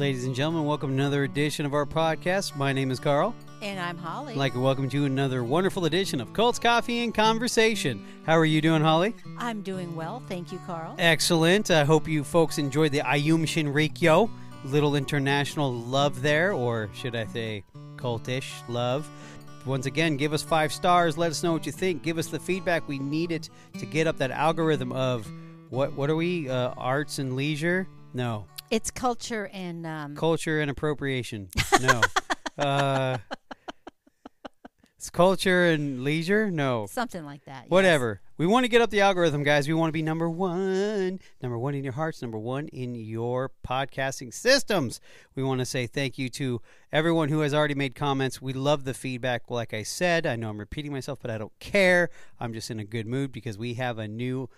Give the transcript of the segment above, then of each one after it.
Ladies and gentlemen, welcome to another edition of our podcast. My name is Carl. And I'm Holly. I'd like to welcome to another wonderful edition of Cults Coffee and Conversation. How are you doing, Holly? I'm doing well. Thank you, Carl. Excellent. I hope you folks enjoyed the Aum Shinrikyo. Little international love there, or should I say cultish love. Once again, give us five stars. Let us know what you think. Give us the feedback. We need it to get up that algorithm of what what are we? Uh, arts and leisure? No. It's culture and um, Culture and appropriation. No. uh, it's culture and leisure? No. something like that. yes. Whatever. We want to get up the algorithm, guys. We want to be number one. Number one in your hearts, number one in your podcasting systems. We want to say thank you to everyone who has already made comments. We love the feedback. Like I said, I know I'm repeating myself, but I don't care. I'm just in a good mood because we have a new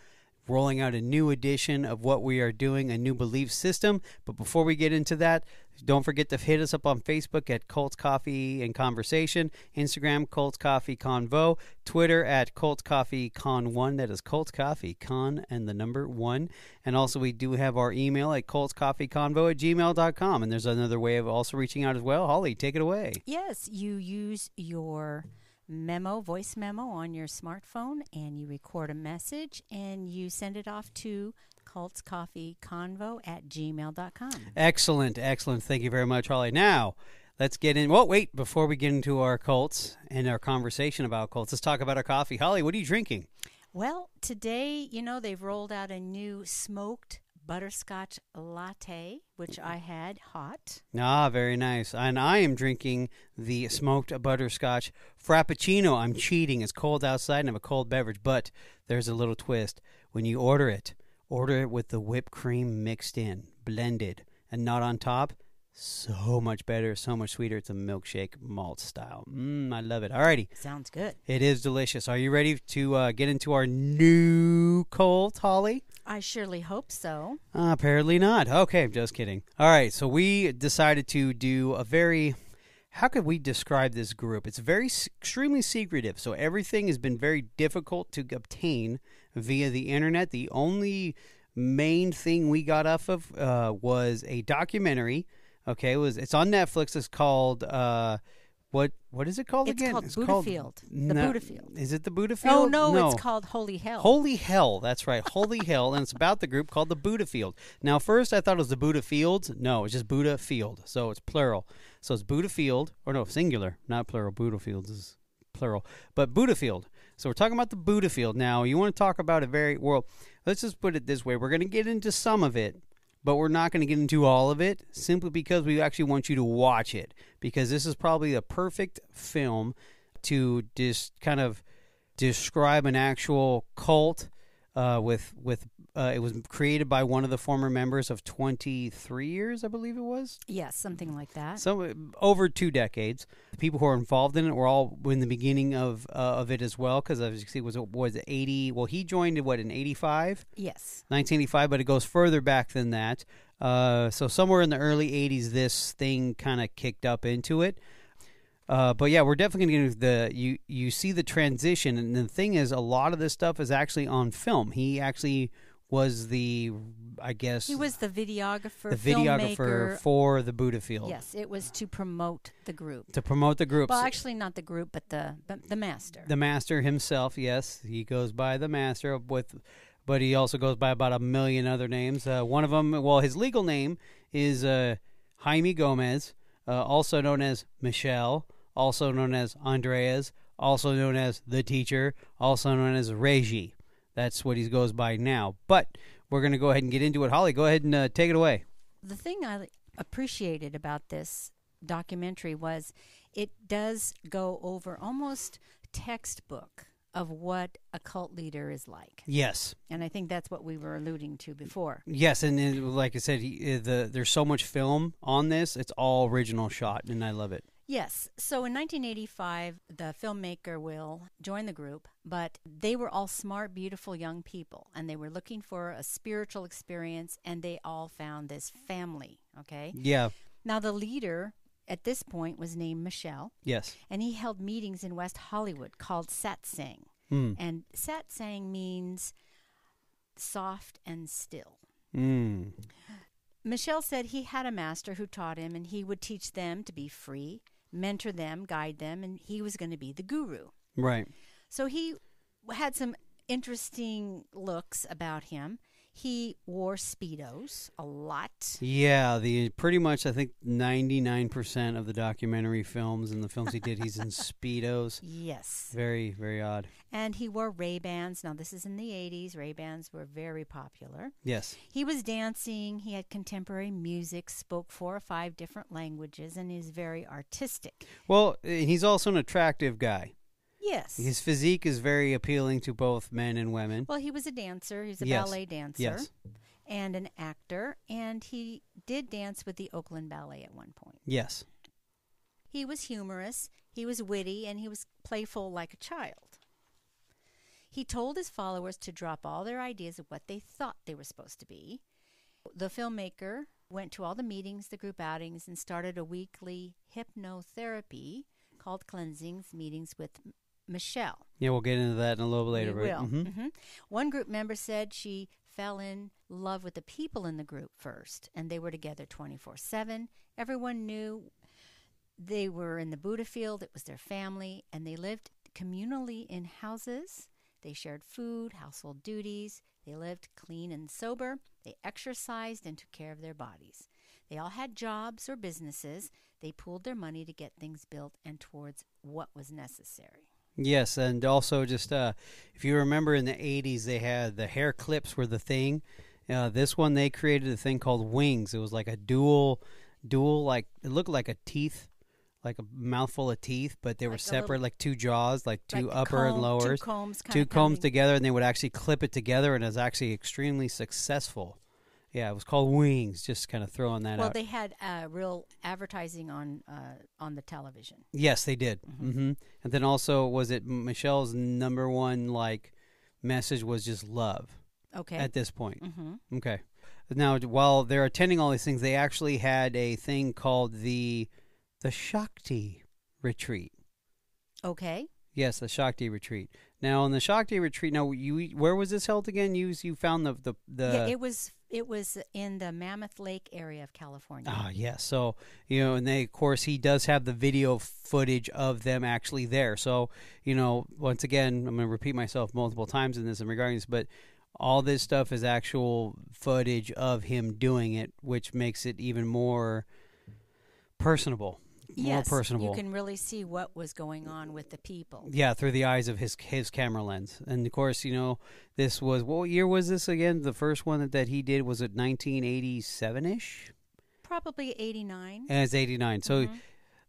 rolling out a new edition of what we are doing, a new belief system. But before we get into that, don't forget to hit us up on Facebook at Cults Coffee and Conversation, Instagram Cults Coffee Convo, Twitter at Cults Coffee Con One. That is Cults Coffee Con and the number one. And also we do have our email at Cults Coffee Convo at gmail.com. And there's another way of also reaching out as well. Holly, take it away. Yes, you use your memo, voice memo on your smartphone, and you record a message and you send it off to cultscoffeeconvo at gmail.com. Excellent, excellent. Thank you very much, Holly. Now, let's get in. Well, wait, before we get into our Colts and our conversation about Colts, let's talk about our coffee. Holly, what are you drinking? Well, today, you know, they've rolled out a new smoked butterscotch latte, which I had hot. Ah, very nice. And I am drinking the smoked butterscotch frappuccino. I'm cheating. It's cold outside and I have a cold beverage, but there's a little twist. When you order it, order it with the whipped cream mixed in, blended, and not on top. So much better, so much sweeter. It's a milkshake malt style. Mmm, I love it. Alrighty. Sounds good. It is delicious. Are you ready to uh, get into our new Colt, Holly? I surely hope so. Uh, apparently not. Okay, just kidding. All right, so we decided to do a very. How could we describe this group? It's very extremely secretive. So everything has been very difficult to obtain via the internet. The only main thing we got off of uh, was a documentary. Okay, it was it's on Netflix. It's called uh, what? What is it called It's again? called Buddhafield. The No- Buddhafield. Is it the Buddha Field? Oh, no, it's called Holy Hell. Holy Hell, that's right. Holy Hell, and it's about the group called the Buddha Field. Now, first I thought it was the Buddha Fields. No, it's just Buddha Field. So it's plural. So it's Buddha Field, or no, singular, not plural. Buddha Fields is plural, but Buddha Field. So we're talking about the Buddha Field. Now, you want to talk about a very, well, let's just put it this way. We're going to get into some of it, but we're not going to get into all of it simply because we actually want you to watch it because this is probably the perfect film to just kind of describe an actual cult uh, with with uh, it was created by one of the former members of 23 years I believe it was Yes, something like that. so over two decades the people who are involved in it were all in the beginning of uh, of it as well because as you see it was was 80 well he joined in what in 85 yes. 1985, but it goes further back than that. Uh, so somewhere in the early 80s, this thing kind of kicked up into it. Uh, but yeah, we're definitely going to the you you see the transition, and the thing is, a lot of this stuff is actually on film. He actually was the, I guess, He was the videographer, the videographer for the Buddha Field Yes, it was to promote the group. to promote the group. Well, actually, not the group, but the the, the master. the master himself, yes, he goes by the master with, but he also goes by about a million other names. Uh, one of them, well, his legal name is uh, Jaime Gomez, uh, also known as Michelle, also known as Andreas, also known as the teacher, also known as Reggie. That's what he goes by now. But we're going to go ahead and get into it. Holly, go ahead and uh, take it away. the thing I appreciated about this documentary was it does go over almost textbook of what a cult leader is like. Yes. And I think that's what we were alluding to before. Yes, and it, like I said, he, the there's so much film on this. It's all original shot, and I love it. Yes. So in 1985, the filmmaker will join the group, but they were all smart, beautiful young people, and they were looking for a spiritual experience, and they all found this family. Okay. Yeah. Now, the leader at this point was named Michelle, Yes. and he held meetings in West Hollywood called satsang. Mm. And satsang means soft and still. Mm. Michelle said he had a master who taught him, and he would teach them to be free, mentor them, guide them, and he was going to be the guru. Right. So he had some interesting looks about him. He wore speedos a lot. Yeah, the pretty much I think ninety nine percent of the documentary films and the films he did, he's in speedos. Yes. Very, very odd. And he wore Ray Bans. Now this is in the 80s. Ray Bans were very popular. Yes. He was dancing, he had contemporary music, spoke four or five different languages and is very artistic. Well, he's also an attractive guy. Yes. His physique is very appealing to both men and women. well, he was a dancer. He's a Yes. ballet dancer Yes. and an actor, and he did dance with the Oakland Ballet at one point. Yes. He was humorous, he was witty, and he was playful like a child. He told his followers to drop all their ideas of what they thought they were supposed to be. The filmmaker went to all the meetings, the group outings, and started a weekly hypnotherapy called Cleansings Meetings with M- Michelle. Yeah, we'll get into that in a little bit later. We right? will. Mhm. Mhm. One group member said she fell in love with the people in the group first, and they were together 24 7. Everyone knew they were in the Buddha field, it was their family, and they lived communally in houses. They shared food, household duties. They lived clean and sober. They exercised and took care of their bodies. They all had jobs or businesses. They pooled their money to get things built and towards what was necessary. Yes, and also just uh, if you remember in the '80s, they had the hair clips were the thing. Uh, this one they created a thing called wings. It was like a dual, dual like it looked like a teeth, like a mouthful of teeth, but they were Like separate, little- like two jaws, like two Like upper and comb- lowers, Two combs. Two combs together, and they would actually clip it together, and it was actually extremely successful. Yeah, it was called Wings. Just kind of throwing that Well, out. Well, they had uh, real advertising on uh, on the television. Yes, they did. hmm And then also, was it Michelle's number one like message was just love Okay. at this point? hmm Okay. Now, while they're attending all these things, they actually had a thing called the the Shakti retreat. Okay. Yes, the Shakti retreat. Now, in the Shakti retreat, now you where was this held again? You you found the the, the yeah, it was it was in the Mammoth Lake area of California. Ah, yes. So, you know, and they, of course, he does have the video footage of them actually there. So, you know, once again, I'm going to repeat myself multiple times in this and regarding this, but all this stuff is actual footage of him doing it, which makes it even more personable. More yes, personable. You can really see what was going on with the people. Yeah, through the eyes of his his camera lens, and of course, you know, this was what year was this again? The first one that, that he did was it 1987 ish, Probably 89. and it's 89. So Mhm.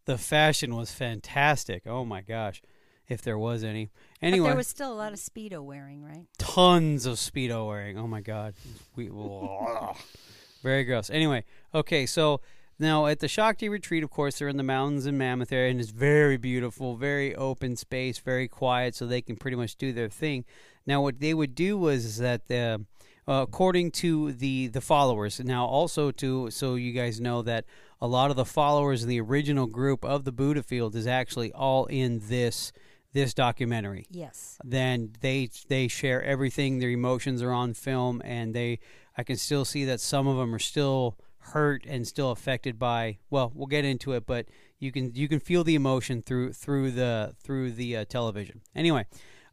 the fashion was fantastic. Oh my gosh, if there was any. but Anyway, there was still a lot of speedo wearing, right? tons of speedo wearing. Oh my god, we very gross. Anyway, okay, so now at the Shakti retreat, of course, they're in the mountains in Mammoth area, and it's very beautiful, very open space, very quiet, so they can pretty much do their thing. Now, what they would do was that the uh, according to the the followers. Now, also to so you guys know that a lot of the followers in the original group of the Buddha Field is actually all in this this documentary Yes. then they they share everything their emotions are on film and they i can still see that some of them are still hurt and still affected by well we'll get into it but you can you can feel the emotion through through the through the uh, television. Anyway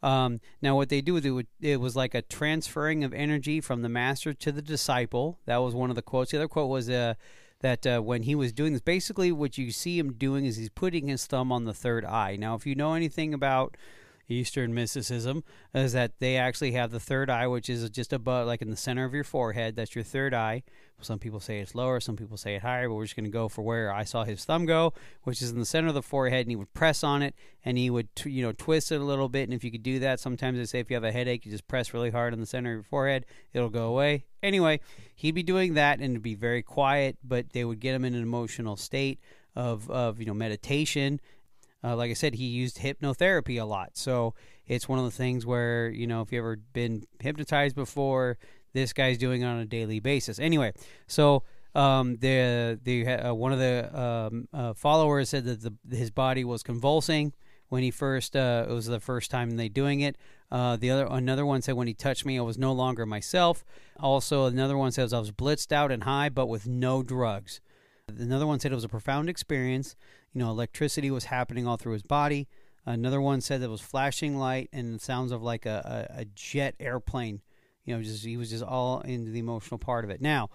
um, now what they do is it, would, it was like a transferring of energy from the master to the disciple. That was one of the quotes. The other quote was uh, that uh, when he was doing this basically what you see him doing is he's putting his thumb on the third eye. Now if you know anything about Eastern mysticism is that they actually have the third eye, which is just above, like in the center of your forehead. That's your third eye. Some people say it's lower, some people say it higher, but we're just going to go for where I saw his thumb go, which is in the center of the forehead, and he would press on it, and he would, you know, twist it a little bit. And if you could do that, sometimes they say if you have a headache, you just press really hard on the center of your forehead, it'll go away. Anyway, he'd be doing that, and it'd be very quiet, but they would get him in an emotional state of, of you know, meditation uh, like I said, he used hypnotherapy a lot. So it's one of the things where, you know, if you've ever been hypnotized before, this guy's doing it on a daily basis. Anyway, so um, the the uh, one of the um, uh, followers said that the, his body was convulsing when he first uh, it was the first time they doing it. Uh, the other another one said when he touched me, I was no longer myself. Also, another one says I was blitzed out and high, but with no drugs. Another one said it was a profound experience. You know, electricity was happening all through his body. Another one said it was flashing light and sounds of like a, a, a jet airplane. You know, just he was just all into the emotional part of it. Now,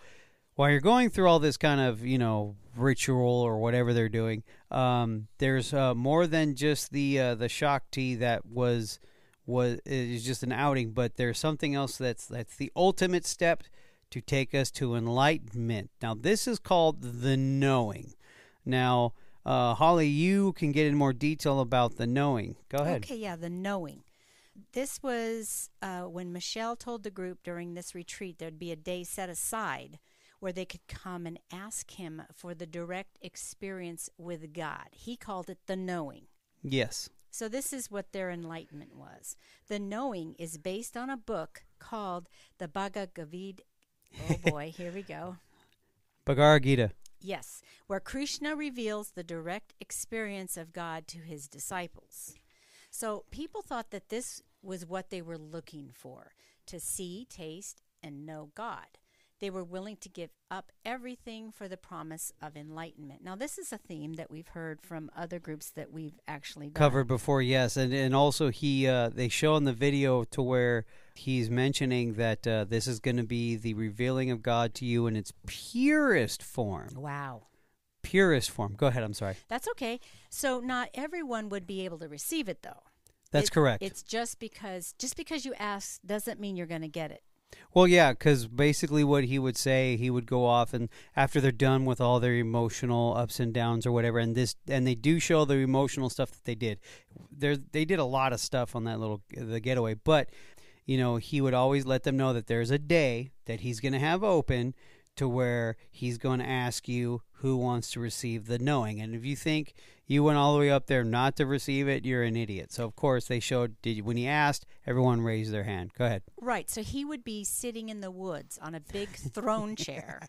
while you're going through all this kind of you know ritual or whatever they're doing, um, there's uh, more than just the uh, the Shakti that was was is just an outing, but there's something else that's that's the ultimate step to take us to enlightenment. Now, this is called the knowing. Now, uh, Holly, you can get in more detail about the knowing. Go ahead. Okay, yeah, the knowing. This was uh, when Michelle told the group during this retreat there'd be a day set aside where they could come and ask him for the direct experience with God. He called it the knowing. Yes. So, this is what their enlightenment was. The knowing is based on a book called the Bhagavad Gita. Oh boy, here we go. Bhagavad Gita. Yes, where Krishna reveals the direct experience of God to his disciples. So, people thought that this was what they were looking for to see, taste, and know God. They were willing to give up everything for the promise of enlightenment. Now, this is a theme that we've heard from other groups that we've actually done. covered before yes and and also he uh they show in the video to where he's mentioning that uh, this is going to be the revealing of god to you in its purest form Wow. purest form go ahead i'm sorry That's okay. So, not everyone would be able to receive it, though. that's It- correct It's just because just because you ask doesn't mean you're going to get it. Well yeah because basically what he would say he would go off and after they're done with all their emotional ups and downs or whatever and this and they do show the emotional stuff that they did. There they did a lot of stuff on that little the getaway but you know, he would always let them know that there's a day that he's going to have open to where he's going to ask you who wants to receive the knowing. And if you think you went all the way up there not to receive it, you're an idiot. So of course they showed did when he asked, everyone raised their hand. Go ahead. Right. So he would be sitting in the woods on a big throne chair.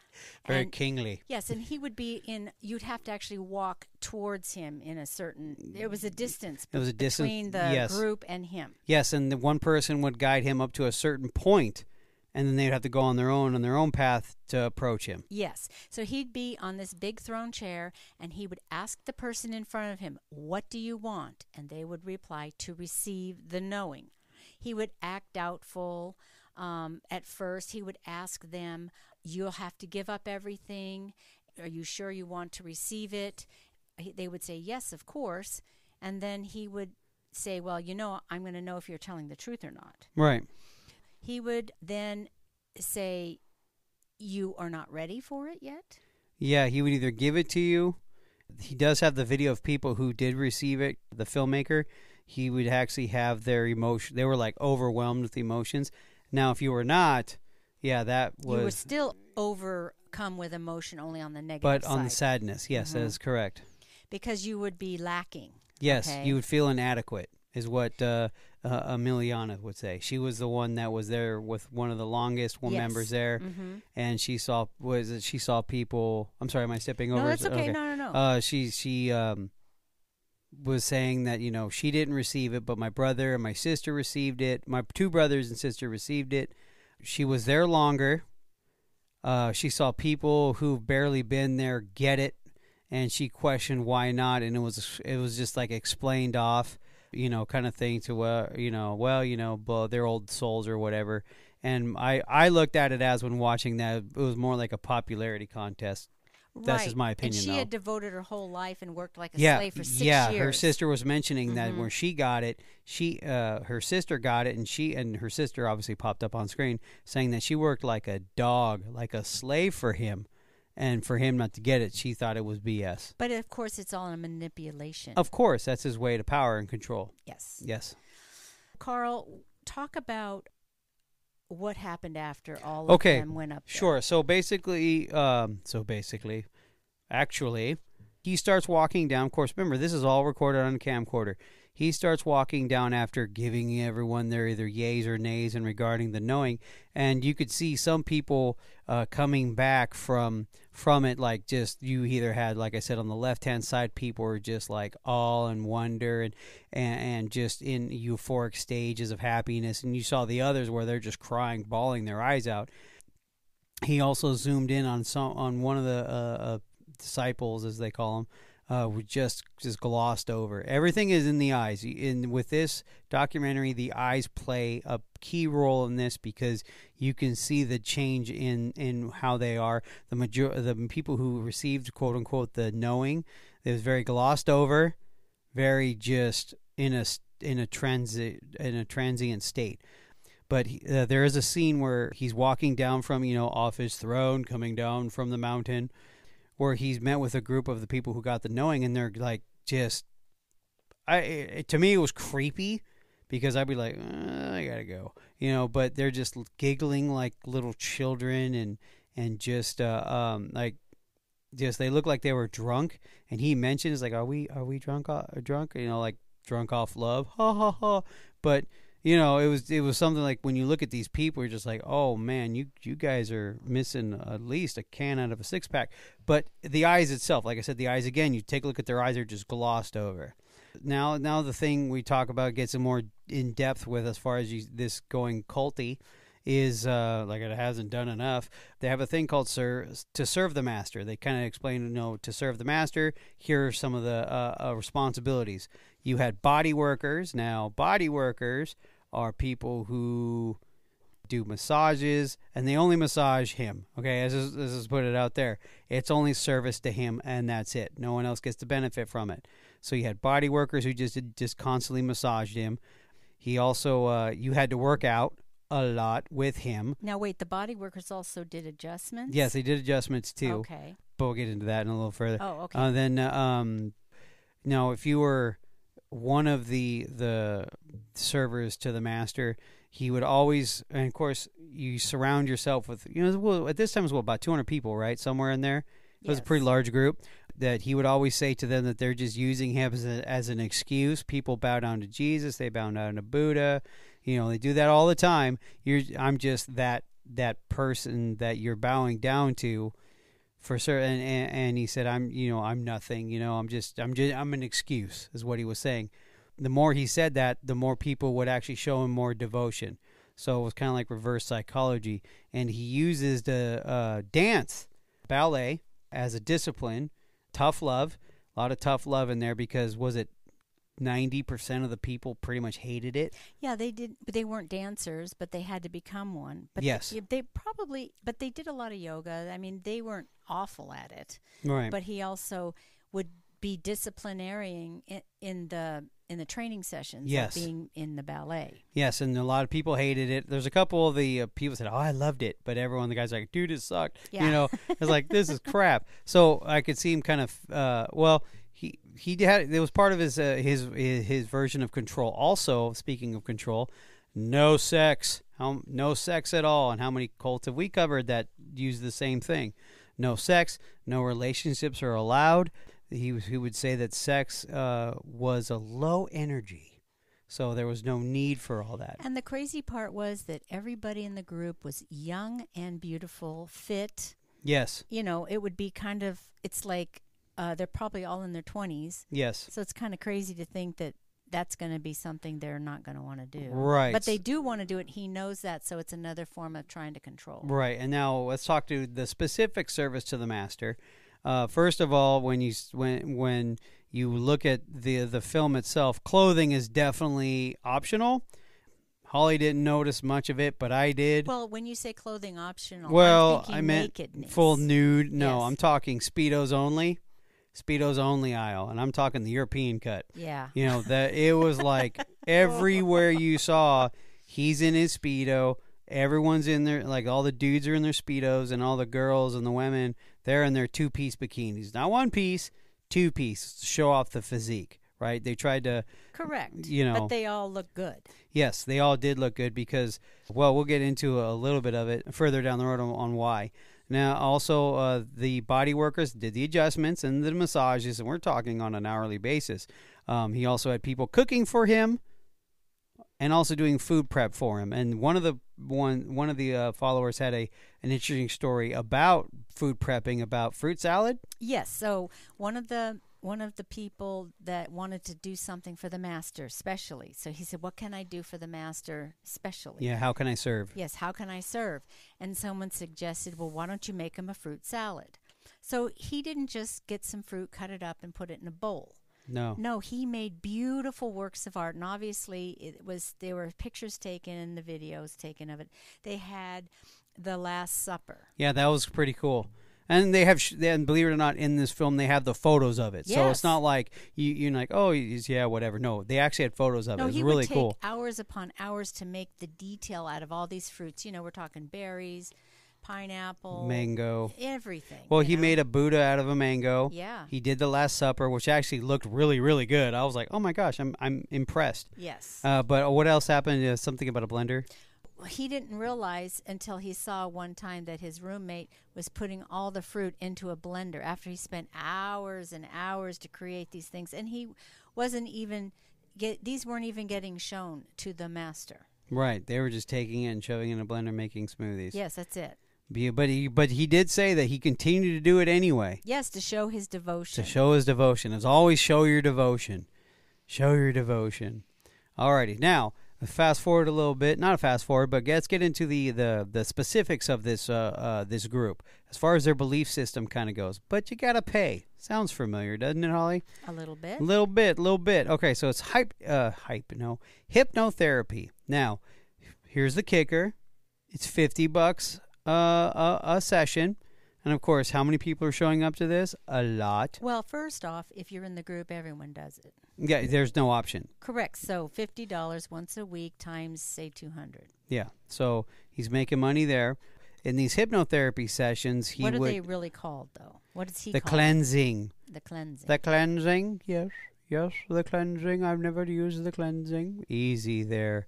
Very And- kingly. Yes, and he would be in. You'd have to actually walk towards him in a certain. There was a distance. It was a distance- between the yes. group and him. Yes, and the one person would guide him up to a certain point and then they'd have to go on their own on their own path to approach him. Yes. So he'd be on this big throne chair, and he would ask the person in front of him, "What do you want?" And they would reply, "To receive the knowing." He would act doubtful. Um, at first, he would ask them, "You'll have to give up everything. Are you sure you want to receive it?" They would say, "Yes, of course." And then he would say, "Well, you know, I'm going to know if you're telling the truth or not." Right. He would then say, "You are not ready for it yet." Yeah, he would either give it to you. He does have the video of people who did receive it. The filmmaker, he would actually have their emotion. They were like overwhelmed with emotions. Now, if you were not, yeah, that you were was. still overcome with emotion only on the negative But side on the sadness, yes, that Mhm. is correct. because you would be lacking. Yes, Okay. you would feel inadequate, is what uh, uh, Emiliana would say. She was the one that was there with one of the longest one Yes. members there, hmm and she saw was it, she saw people. I'm sorry, am I stepping over? No, that's Is okay. No, no, no. Uh, she she um was saying that you know she didn't receive it, but my brother and my sister received it. My two brothers and sister received it. She was there longer. Uh, she saw people who've barely been there get it, and she questioned why not, and it was it was just like explained off, you know, kind of thing to uh, you know, well, you know, well, they're old souls or whatever. And I I looked at it as when watching that it was more like a popularity contest. that's just my opinion, And she though. had devoted her whole life and worked like a yeah, slave for six yeah. years. Her sister was mentioning that Mhm. where she got it, she uh, her sister got it, and she and her sister obviously popped up on screen saying that she worked like a dog, like a slave for him, and for him not to get it, she thought it was BS. But of course, it's all a manipulation. Of course, that's his way to power and control. yes. Yes. Carl, talk about what happened after all of Okay, them went up there. Sure. So basically, um, so basically, actually, he starts walking down. Of course, remember this is all recorded on a camcorder. He starts walking down after giving everyone their either yays or nays and regarding the knowing, and you could see some people uh, coming back from from it, like just you either had, like I said, on the left hand side, people were just like all in wonder and, and and just in euphoric stages of happiness, and you saw the others where they're just crying, bawling their eyes out. He also zoomed in on some on one of the uh, uh, disciples, as they call them, uh, we just just glossed over. Everything is in the eyes. In with this documentary, the eyes play a key role in this because you can see the change in in how they are. The major the people who received quote unquote the knowing, it was very glossed over, very just in a in a transit in a transient state. But he, uh, there is a scene where he's walking down from you know off his throne, coming down from the mountain where he's met with a group of the people who got the knowing, and they're like just, I it, to me it was creepy because I'd be like, uh, I gotta go, you know. But they're just giggling like little children, and and just uh, um like just they look like they were drunk. And he mentions like, are we are we drunk uh, drunk? You know, like drunk off love, ha ha ha. But you know, it was it was something like when you look at these people, you're just like, oh man, you you guys are missing at least a can out of a six pack. But the eyes itself, like I said, the eyes again, you take a look at their eyes, they're just glossed over. Now, now the thing we talk about gets more in depth with as far as you, this going culty is uh, like it hasn't done enough. They have a thing called "Sir to serve the master." They kind of explain, you know, to serve the master. Here are some of the uh, uh, responsibilities. You had body workers. Now, body workers are people who do massages and they only massage him. Okay, as is, as is put it out there, it's only service to him and that's it. No one else gets to benefit from it. So you had body workers who just just constantly massaged him. He also uh, you had to work out a lot with him. Now wait, the body workers also did adjustments. Yes, they did adjustments too. Okay, but we'll get into that in a little further. Oh, okay. Uh, then uh, um, now if you were one of the the servers to the master, he would always, and of course, you surround yourself with, you know, well, at this time it was what, about 200 people, right? Somewhere in there. It was a pretty large group. That he would always say to them that they're just using him as, a, as an excuse. People bow down to Jesus, they bow down to Buddha. You know, they do that all the time. You're, I'm just that that person that you're bowing down to for certain and, and, he said i'm you know i'm nothing you know i'm just i'm just i'm an excuse is what he was saying. The more he said that the more people would actually show him more devotion. So it was kind of like reverse psychology. And he uses the uh, dance ballet as a discipline. Tough love a lot of tough love in there because was it 90% of the people pretty much hated it. Yeah, they did but they weren't dancers, but they had to become one. But yes. They, they, probably but they did a lot of yoga. I mean, they weren't awful at it. Right. But he also would be disciplinarian in, in the in the training sessions yes. being in the ballet. Yes, and a lot of people hated it. There's a couple of the uh, people said, "Oh, I loved it," but everyone, the guys, like, "Dude, it sucked." Yeah. You know, it's like this is crap. So I could see him kind of, uh, well, he he had it was part of his uh, his his version of control. Also, speaking of control, no sex, how, no sex at all, and how many cults have we covered that use the same thing? No sex, no relationships are allowed. He he would say that sex uh, was a low energy, so there was no need for all that. And the crazy part was that everybody in the group was young and beautiful, fit. Yes. You know, it would be kind of it's like uh, they're probably all in their 20s. Yes. So it's kind of crazy to think that that's going to be something they're not going to want to do. Right. But they do want to do it. He knows that, so it's another form of trying to control. Right. And now let's talk to the specific service to the master. Uh, first of all, when you when when you look at the the film itself, clothing is definitely optional. Holly didn't notice much of it, but I did. Well, when you say clothing optional, well, i meant nakedness. full nude. No, Yes. I'm talking speedos only. Speedos only aisle, and I'm talking the European cut. Yeah. You know that it was like everywhere you saw, he's in his speedo. Everyone's in there, like all the dudes are in their speedos, and all the girls and the women they're in their two piece bikinis, not one piece, two piece, to show off the physique. Right? They tried to Correct. You know. But they all look good. Yes, they all did look good because, well, we'll get into a little bit of it further down the road on, on why. Now, also, uh, the body workers did the adjustments and the massages, and we're talking on an hourly basis. Um, he also had people cooking for him, and also doing food prep for him. And one of the one one of the uh, followers had a an interesting story about food prepping, about fruit salad. Yes. So one of the one of the people that wanted to do something for the master specially. So he said, "What can I do for the master specially?" Yeah, how can I serve? Yes, how can I serve? And someone suggested, "Well, why don't you make him a fruit salad?" So he didn't just get some fruit, cut it up, and put it in a bowl. No. No, he made beautiful works of art, and obviously it was there were pictures taken and the videos taken of it. They had the Last Supper. Yeah, that was pretty cool. And they have, and believe it or not, in this film they have the photos of it. So it's not like you, you're like, oh, yeah, whatever. No, they actually had photos of No, it. It was he really cool. hours upon hours to make the detail out of all these fruits. You know, we're talking berries, pineapple, Mango. everything. Well, he know? made a Buddha out of a mango. Yeah. He did the Last Supper, which actually looked really, really good. I was like, oh my gosh, I'm I'm impressed. Yes. Uh, but what else happened? Uh, something about a blender. He didn't realize until he saw one time that his roommate was putting all the fruit into a blender after he spent hours and hours to create these things and he wasn't even get these weren't even getting shown to the master Right. They were just taking it and shoving it in a blender, making smoothies. yes that's it But he but he did say that he continued to do it anyway yes to show his devotion to show his devotion. As always, show your devotion. Show your devotion. Alrighty. Now, fast forward a little bit. Not a fast forward, but let's get into the the, the specifics of this uh, uh, this group as far as their belief system kind of goes. But you gotta pay. Sounds familiar, doesn't it, Holly? a little bit A little bit, little bit. Okay, so it's hype, uh, hype, no, hypnotherapy. Now, here's the kicker: it's fifty bucks uh, a, a session, and of course, how many people are showing up to this? A lot. well first off if you're in the group everyone does it Yeah, there's no option. correct so $50 once a week times say 200 Yeah, so he's making money there. In these hypnotherapy sessions, he what are would they really called though what is he the called cleansing, the cleansing the cleansing. Yes, yes, the cleansing. I've never used the cleansing. Easy there,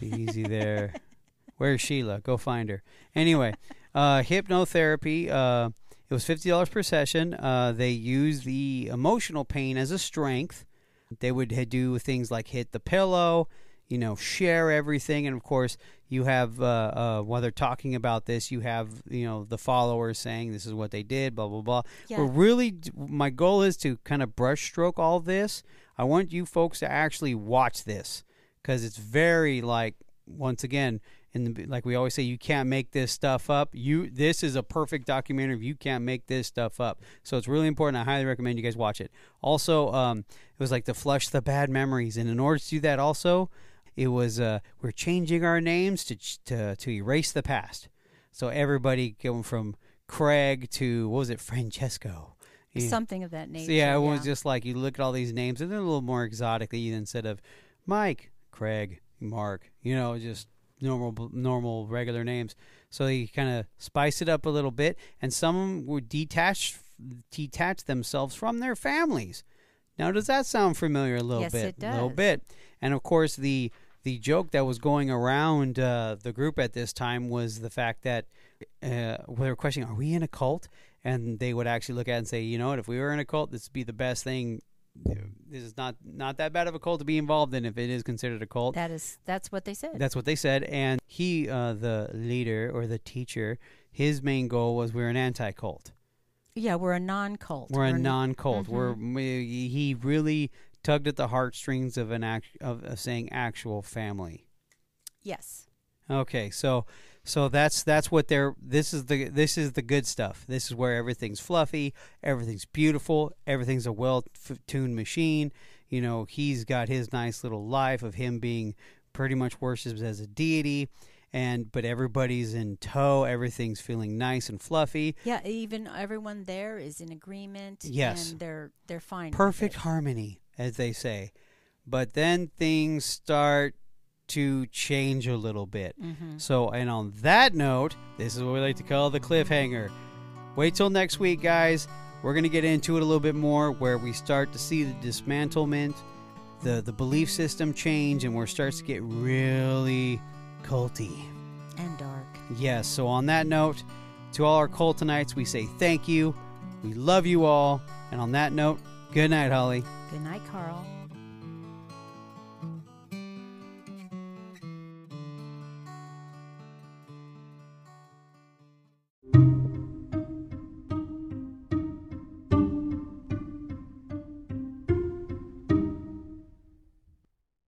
easy there. Where's Sheila? Go find her. Anyway, uh, hypnotherapy. Uh, it was fifty dollars per session. Uh, they use the emotional pain as a strength. They would do things like hit the pillow, you know, share everything, and of course, you have uh, uh, while they're talking about this, you have you know the followers saying this is what they did, blah blah blah. Yeah. We're really my goal is to kind of brushstroke all this. I want you folks to actually watch this because it's very like once again in the like we always say you can't make this stuff up. You this is a perfect documentary if you can't make this stuff up. So it's really important. I highly recommend you guys watch it. Also um it was like to flush the bad memories. And in order to do that also it was uh we're changing our names to to to erase the past. So everybody going from craig to what was it? Francesco. Yeah. something of that nature. So yeah, it was just like you look at all these names, and they're a little more exotic instead of Mike, Craig, Mark. You know, just normal, normal, regular names. So they kind of spice it up a little bit, and some would detach, detach themselves from their families. Now, does that sound familiar a little Yes, bit? it A little bit. And of course, the the joke that was going around uh, the group at this time was the fact that uh, they were questioning, "Are we in a cult?" And they would actually look at it and say, "You know what? If we were in a cult, this would be the best thing. This is not not that bad of a cult to be involved in if it is considered a cult." That is that's what they said. That's what they said. And he, uh, the leader or the teacher, his main goal was we're an anti-cult. yeah, we're a non-cult. We're a non-cult. Mhm. We're he really tugged at the heartstrings of an act of, of saying actual family. Yes. Okay, so so that's that's what they're this is the this is the good stuff. This is where everything's fluffy, everything's beautiful, everything's a well-tuned machine. You know, he's got his nice little life of him being pretty much worshipped as a deity and but everybody's in tow, everything's feeling nice and fluffy. Yeah, even everyone there is in agreement. Yes. and they're they're fine. Perfect harmony, as they say. But then things start to change a little bit. Mhm. So, and on that note, this is what we like to call the cliffhanger. Wait till next week, guys. We're going to get into it a little bit more where we start to see the dismantlement, the, the belief system change, and where it starts to get really culty. and dark. Yes, so on that note, to all our cultonites, we say thank you. We love you all. And on that note, good night, Holly. Good night, Carl.